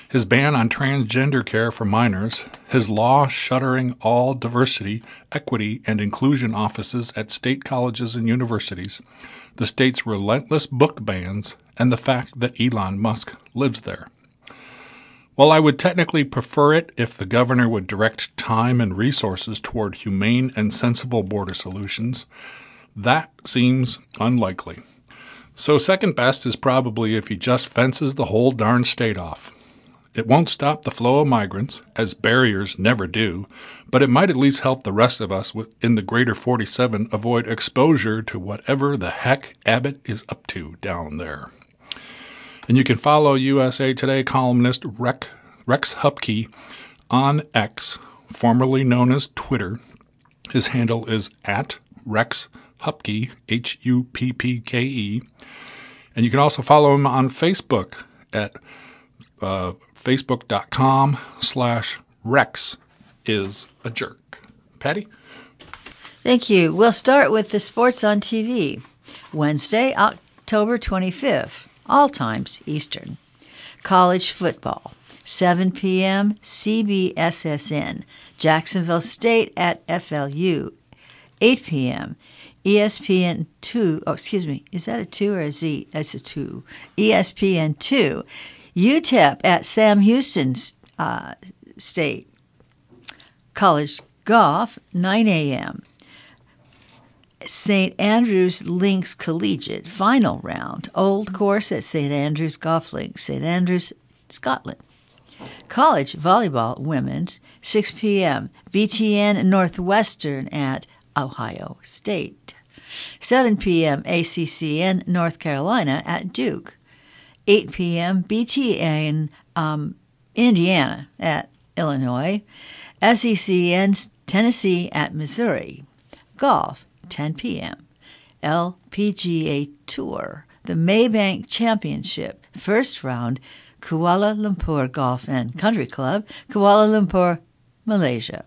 his ban on transgender care for minors, his law shuttering all diversity, equity, and inclusion offices at state colleges and universities, the state's relentless book bans, and the fact that Elon Musk lives there. While I would technically prefer it if the governor would direct time and resources toward humane and sensible border solutions, that seems unlikely. So, second best is probably if he just fences the whole darn state off. It won't stop the flow of migrants, as barriers never do, but it might at least help the rest of us in the greater 47 avoid exposure to whatever the heck Abbott is up to down there. And you can follow USA Today columnist Rex, Rex Huppke on X, formerly known as Twitter. His handle is at Rex Huppke, H U P P K E. And you can also follow him on Facebook at uh, facebook.com slash Rex is a jerk. Patty? Thank you. We'll start with the sports on TV. Wednesday, October 25th, all times Eastern. College football. 7 p.m. CBSSN, Jacksonville State at FLU. 8 p.m. ESPN 2, oh, excuse me, is that a 2 or a Z? That's a 2. ESPN 2, UTEP at Sam Houston uh, State. College golf, 9 a.m. St. Andrews Links Collegiate, final round. Old course at St. Andrews Golf Links, St. Andrews, Scotland. College volleyball women's, 6 p.m. BTN Northwestern at Ohio State. 7 p.m. ACCN North Carolina at Duke. 8 p.m. BTN um, Indiana at Illinois. SECN Tennessee at Missouri. Golf, 10 p.m. LPGA Tour, the Maybank Championship, first round, Kuala Lumpur Golf and Country Club, Kuala Lumpur, Malaysia.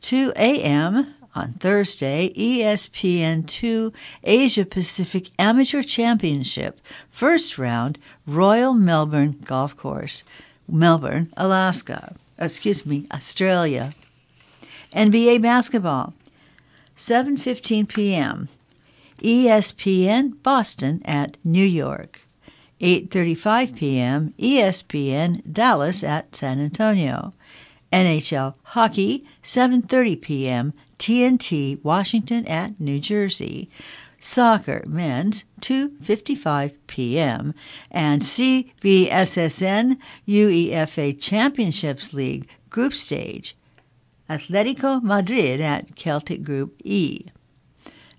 2 a.m on Thursday, ESPN2 Asia Pacific Amateur Championship, first round, Royal Melbourne Golf Course, Melbourne, Alaska. Excuse me, Australia. NBA basketball, 7:15 p.m. ESPN Boston at New York. 8:35 p.m. ESPN Dallas at San Antonio. NHL hockey 7:30 p.m. TNT Washington at New Jersey. Soccer men's 2:55 p.m. and CBSSN UEFA Championships League group stage. Atletico Madrid at Celtic Group E.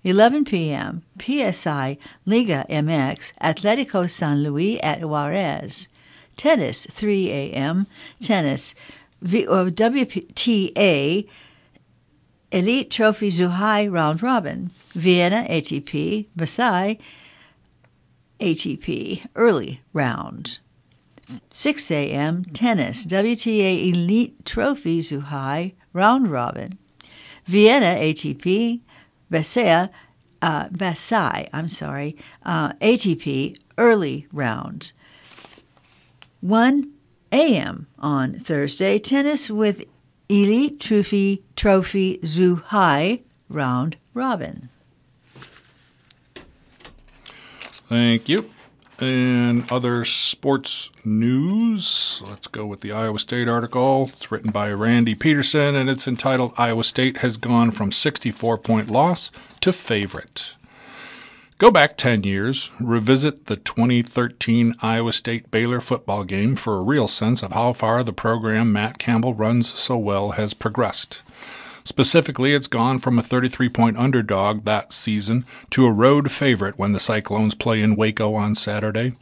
11 p.m. PSI Liga MX Atletico San Luis at Juarez. Tennis 3 a.m. Tennis WTA Elite Trophy Zhuhai Round Robin, Vienna ATP, Versailles ATP Early Round. 6 a.m. Tennis, WTA Elite Trophy Zhuhai Round Robin, Vienna ATP, Versailles, uh, Versailles, I'm sorry, uh, ATP Early Round. 1 a.m. on Thursday, tennis with Elite Trophy Trophy Zhuhai Round Robin. Thank you. And other sports news. Let's go with the Iowa State article. It's written by Randy Peterson and it's entitled Iowa State has gone from 64 point loss to favorite. Go back 10 years, revisit the 2013 Iowa State Baylor football game for a real sense of how far the program Matt Campbell runs so well has progressed. Specifically, it's gone from a 33 point underdog that season to a road favorite when the Cyclones play in Waco on Saturday.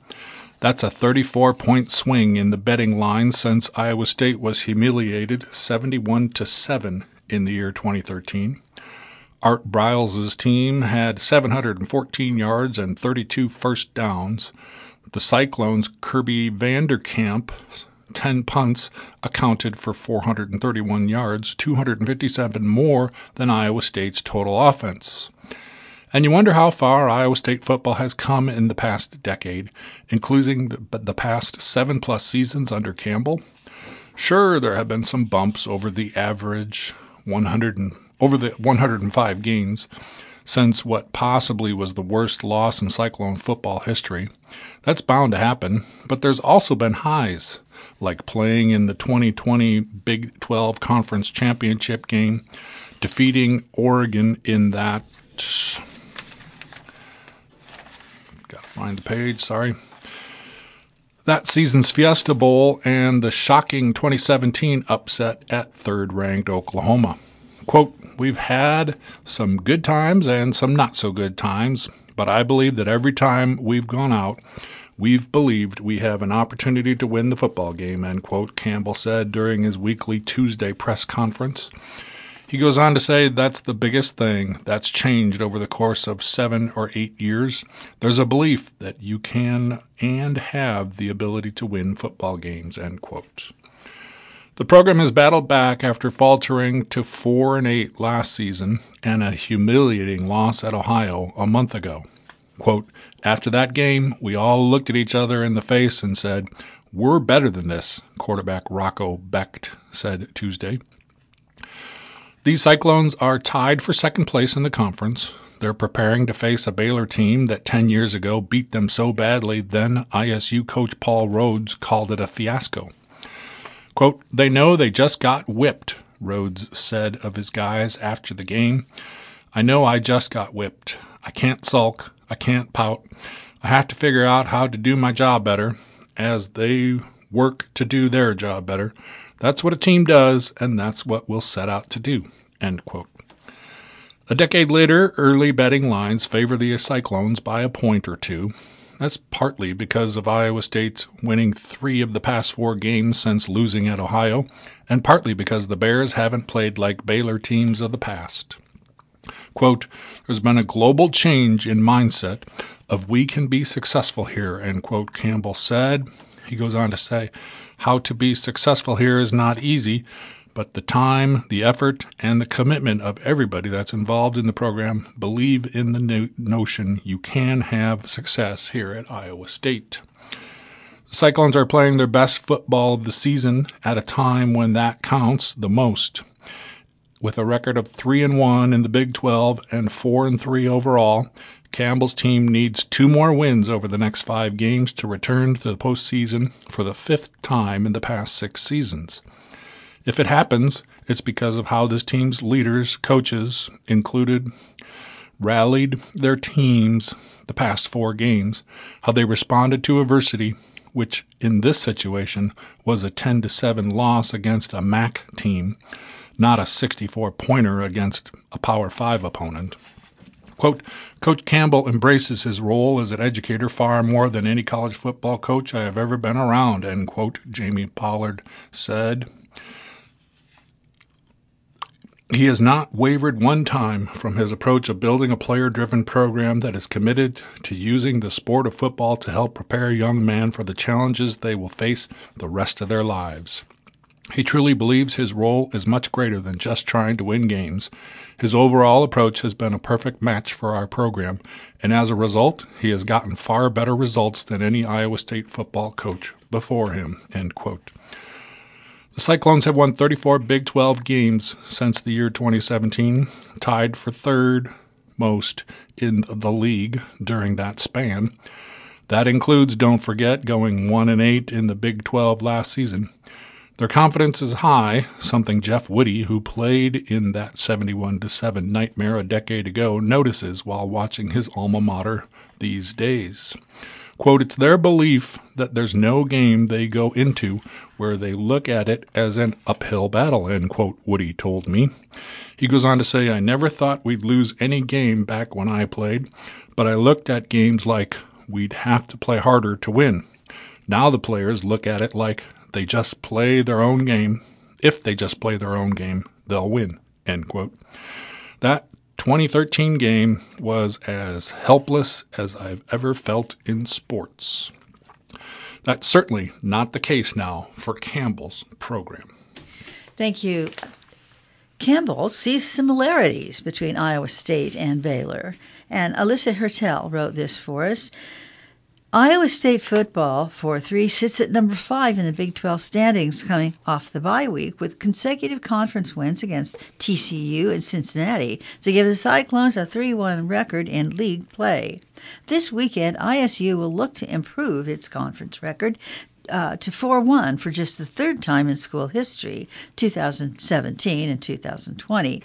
That's a 34 point swing in the betting line since Iowa State was humiliated 71 to 7 in the year 2013. Art Briles' team had 714 yards and 32 first downs. The Cyclones' Kirby Van Der Kamp 10 punts accounted for 431 yards, 257 more than Iowa State's total offense. And you wonder how far Iowa State football has come in the past decade, including the, the past seven plus seasons under Campbell. Sure, there have been some bumps over the average 100 and, over the 105 games since what possibly was the worst loss in Cyclone football history. That's bound to happen, but there's also been highs, like playing in the 2020 Big 12 Conference Championship game, defeating Oregon in that Got to find the page, sorry. That season's Fiesta Bowl and the shocking 2017 upset at third ranked Oklahoma. Quote, We've had some good times and some not so good times, but I believe that every time we've gone out, we've believed we have an opportunity to win the football game, end quote, Campbell said during his weekly Tuesday press conference. He goes on to say that's the biggest thing that's changed over the course of seven or eight years. There's a belief that you can and have the ability to win football games, end quote. The program has battled back after faltering to 4 and 8 last season and a humiliating loss at Ohio a month ago. Quote, After that game, we all looked at each other in the face and said, We're better than this, quarterback Rocco Becht said Tuesday. These Cyclones are tied for second place in the conference. They're preparing to face a Baylor team that 10 years ago beat them so badly, then ISU coach Paul Rhoads called it a fiasco. Quote, They know they just got whipped, Rhoads said of his guys after the game. I know I just got whipped. I can't sulk. I can't pout. I have to figure out how to do my job better as they work to do their job better. That's what a team does, and that's what we'll set out to do. End quote. A decade later, early betting lines favor the Cyclones by a point or two. That's partly because of Iowa State's winning three of the past four games since losing at Ohio, and partly because the Bears haven't played like Baylor teams of the past. Quote, There's been a global change in mindset of we can be successful here, end quote, Campbell said. He goes on to say, How to be successful here is not easy, but the time, the effort, and the commitment of everybody that's involved in the program believe in the no- notion you can have success here at Iowa State. The Cyclones are playing their best football of the season at a time when that counts the most. With a record of 3 and 1 in the Big 12 and 4 and 3 overall, Campbell's team needs two more wins over the next 5 games to return to the postseason for the fifth time in the past 6 seasons. If it happens, it's because of how this team's leaders, coaches included, rallied their teams the past four games, how they responded to adversity, which in this situation was a 10 to 7 loss against a MAC team, not a 64 pointer against a Power 5 opponent. Quote, Coach Campbell embraces his role as an educator far more than any college football coach I have ever been around, end quote, Jamie Pollard said. He has not wavered one time from his approach of building a player driven program that is committed to using the sport of football to help prepare young men for the challenges they will face the rest of their lives. He truly believes his role is much greater than just trying to win games. His overall approach has been a perfect match for our program, and as a result, he has gotten far better results than any Iowa State football coach before him. End quote. The Cyclones have won 34 Big 12 games since the year 2017, tied for third most in the league during that span. That includes, don't forget, going 1 and 8 in the Big 12 last season. Their confidence is high, something Jeff Woody, who played in that 71 7 nightmare a decade ago, notices while watching his alma mater these days. Quote, it's their belief that there's no game they go into where they look at it as an uphill battle, end quote, Woody told me. He goes on to say, I never thought we'd lose any game back when I played, but I looked at games like we'd have to play harder to win. Now the players look at it like they just play their own game. If they just play their own game, they'll win, end quote. That 2013 game was as helpless as I've ever felt in sports. That's certainly not the case now for Campbell's program. Thank you. Campbell sees similarities between Iowa State and Baylor, and Alyssa Hertel wrote this for us. Iowa State football for three sits at number five in the Big 12 standings coming off the bye week with consecutive conference wins against TCU and Cincinnati to give the Cyclones a 3 1 record in league play. This weekend, ISU will look to improve its conference record uh, to 4 1 for just the third time in school history, 2017 and 2020.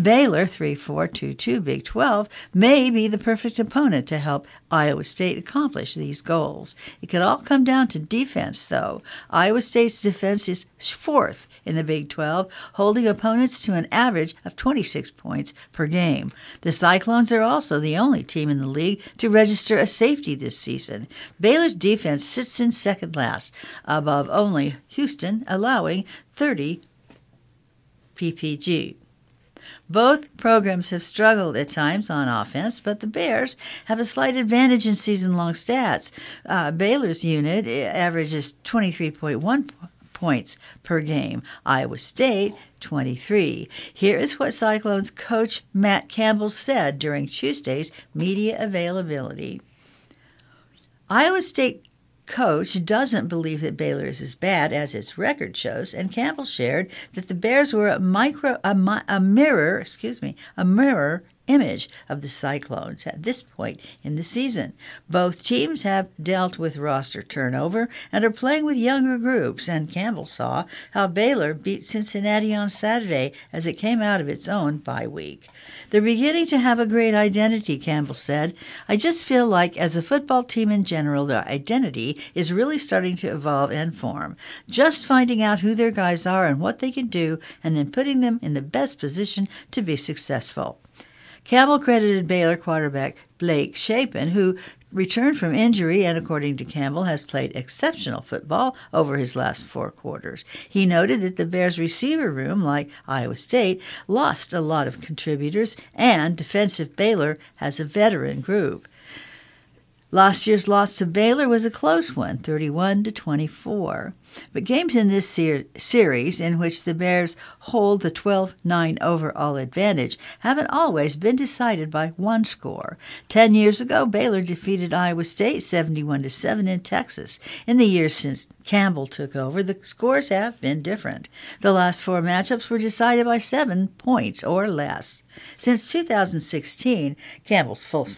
Baylor 3422 Big 12 may be the perfect opponent to help Iowa State accomplish these goals. It could all come down to defense, though. Iowa State's defense is fourth in the Big 12, holding opponents to an average of 26 points per game. The Cyclones are also the only team in the league to register a safety this season. Baylor's defense sits in second last, above only Houston, allowing 30 PPG. Both programs have struggled at times on offense, but the Bears have a slight advantage in season long stats. Uh, Baylor's unit eh, averages 23.1 points per game. Iowa State, 23. Here is what Cyclones coach Matt Campbell said during Tuesday's media availability. Iowa State coach doesn't believe that Baylor is as bad as its record shows, and Campbell shared that the Bears were a micro a, a mirror, excuse me, a mirror image of the Cyclones at this point in the season. Both teams have dealt with roster turnover and are playing with younger groups, and Campbell saw how Baylor beat Cincinnati on Saturday as it came out of its own bye week. They're beginning to have a great identity, Campbell said. I just feel like, as a football team in general, their identity is really starting to evolve and form. Just finding out who their guys are and what they can do, and then putting them in the best position to be successful. Campbell credited Baylor quarterback Blake Shapen, who returned from injury and, according to Campbell, has played exceptional football over his last four quarters. He noted that the Bears' receiver room, like Iowa State, lost a lot of contributors, and defensive Baylor has a veteran group. Last year's loss to Baylor was a close one, 31 to 24. But games in this ser- series, in which the Bears hold the 12 9 overall advantage, haven't always been decided by one score. Ten years ago, Baylor defeated Iowa State 71 7 in Texas. In the years since Campbell took over, the scores have been different. The last four matchups were decided by seven points or less. Since 2016, Campbell's full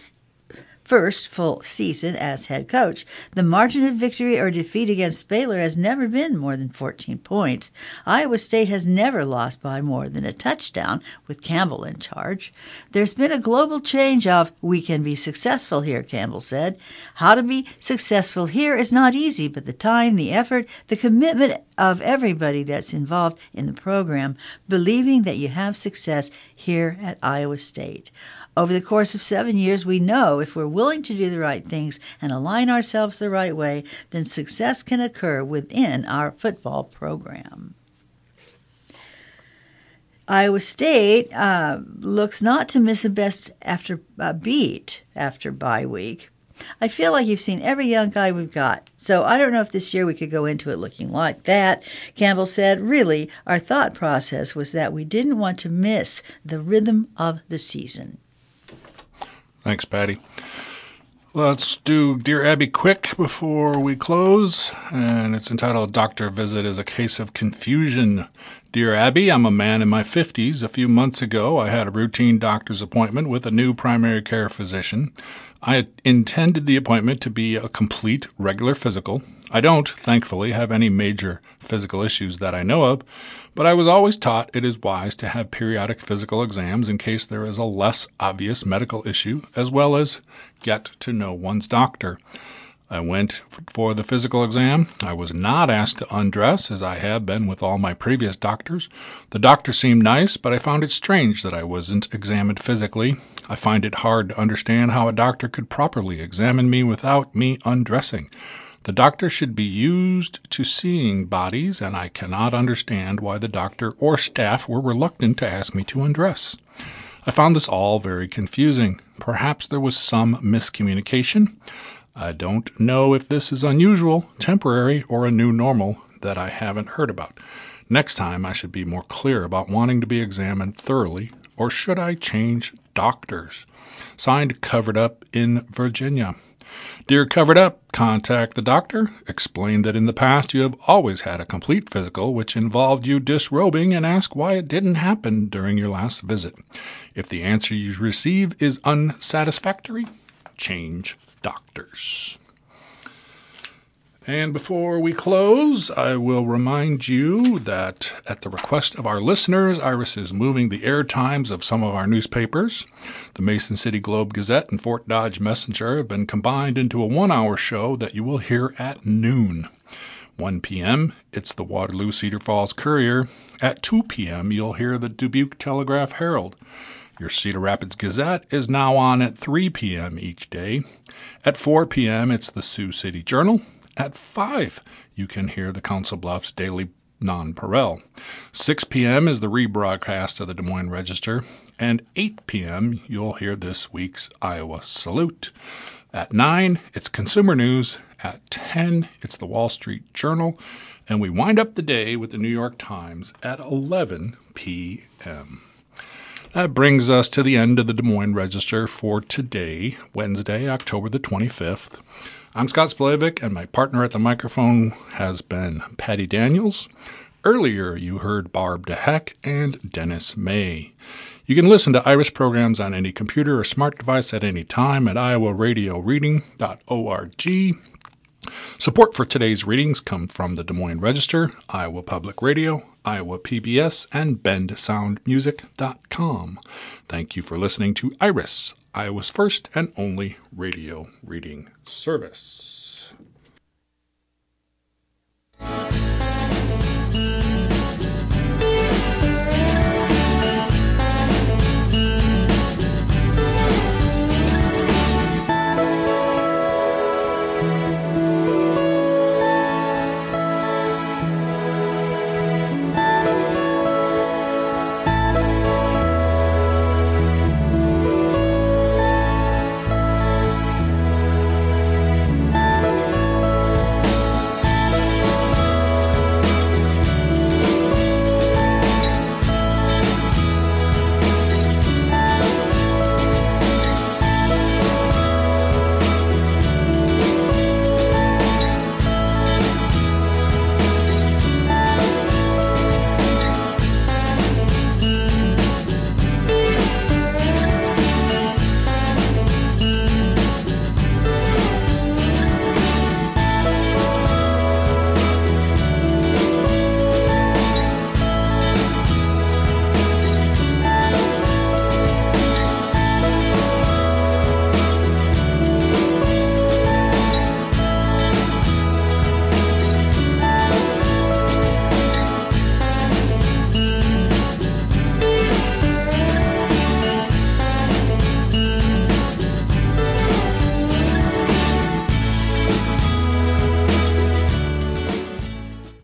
first full season as head coach. The margin of victory or defeat against Baylor has never been more than 14 points. Iowa State has never lost by more than a touchdown with Campbell in charge. There's been a global change of we can be successful here, Campbell said. How to be successful here is not easy, but the time, the effort, the commitment of everybody that's involved in the program, believing that you have success here at Iowa State. Over the course of seven years, we know if we're willing to do the right things and align ourselves the right way, then success can occur within our football program. Iowa State uh, looks not to miss a best after uh, beat after bye week. I feel like you've seen every young guy we've got. So I don't know if this year we could go into it looking like that. Campbell said, really, our thought process was that we didn't want to miss the rhythm of the season. Thanks, Patty. Let's do Dear Abby quick before we close, and it's entitled Doctor Visit is a Case of Confusion. Dear Abby, I'm a man in my 50s. A few months ago, I had a routine doctor's appointment with a new primary care physician. I intended the appointment to be a complete regular physical. I don't, thankfully, have any major physical issues that I know of, but I was always taught it is wise to have periodic physical exams in case there is a less obvious medical issue, as well as get to know one's doctor. I went for the physical exam. I was not asked to undress, as I have been with all my previous doctors. The doctor seemed nice, but I found it strange that I wasn't examined physically. I find it hard to understand how a doctor could properly examine me without me undressing. The doctor should be used to seeing bodies, and I cannot understand why the doctor or staff were reluctant to ask me to undress. I found this all very confusing. Perhaps there was some miscommunication. I don't know if this is unusual, temporary, or a new normal that I haven't heard about. Next time, I should be more clear about wanting to be examined thoroughly, or should I change doctors? Signed Covered Up in Virginia. Dear Covered Up, contact the doctor. Explain that in the past you have always had a complete physical which involved you disrobing and ask why it didn't happen during your last visit. If the answer you receive is unsatisfactory, change doctors. And before we close, I will remind you that at the request of our listeners, Iris is moving the air times of some of our newspapers. The Mason City Globe Gazette and Fort Dodge Messenger have been combined into a one hour show that you will hear at noon. 1 p.m., it's the Waterloo Cedar Falls Courier. At 2 p.m., you'll hear the Dubuque Telegraph Herald. Your Cedar Rapids Gazette is now on at 3 p.m. each day. At 4 p.m., it's the Sioux City Journal. At 5, you can hear the Council Bluffs Daily Nonpareil. 6 p.m. is the rebroadcast of the Des Moines Register, and 8 p.m. you'll hear this week's Iowa Salute. At 9, it's Consumer News. At 10, it's the Wall Street Journal. And we wind up the day with the New York Times at 11 p.m. That brings us to the end of the Des Moines Register for today, Wednesday, October the 25th. I'm Scott Splavik, and my partner at the microphone has been Patty Daniels. Earlier, you heard Barb DeHeck and Dennis May. You can listen to Iris programs on any computer or smart device at any time at iowaradioreading.org. Support for today's readings come from the Des Moines Register, Iowa Public Radio, Iowa PBS, and BendSoundMusic.com. Thank you for listening to Iris, Iowa's first and only radio reading service.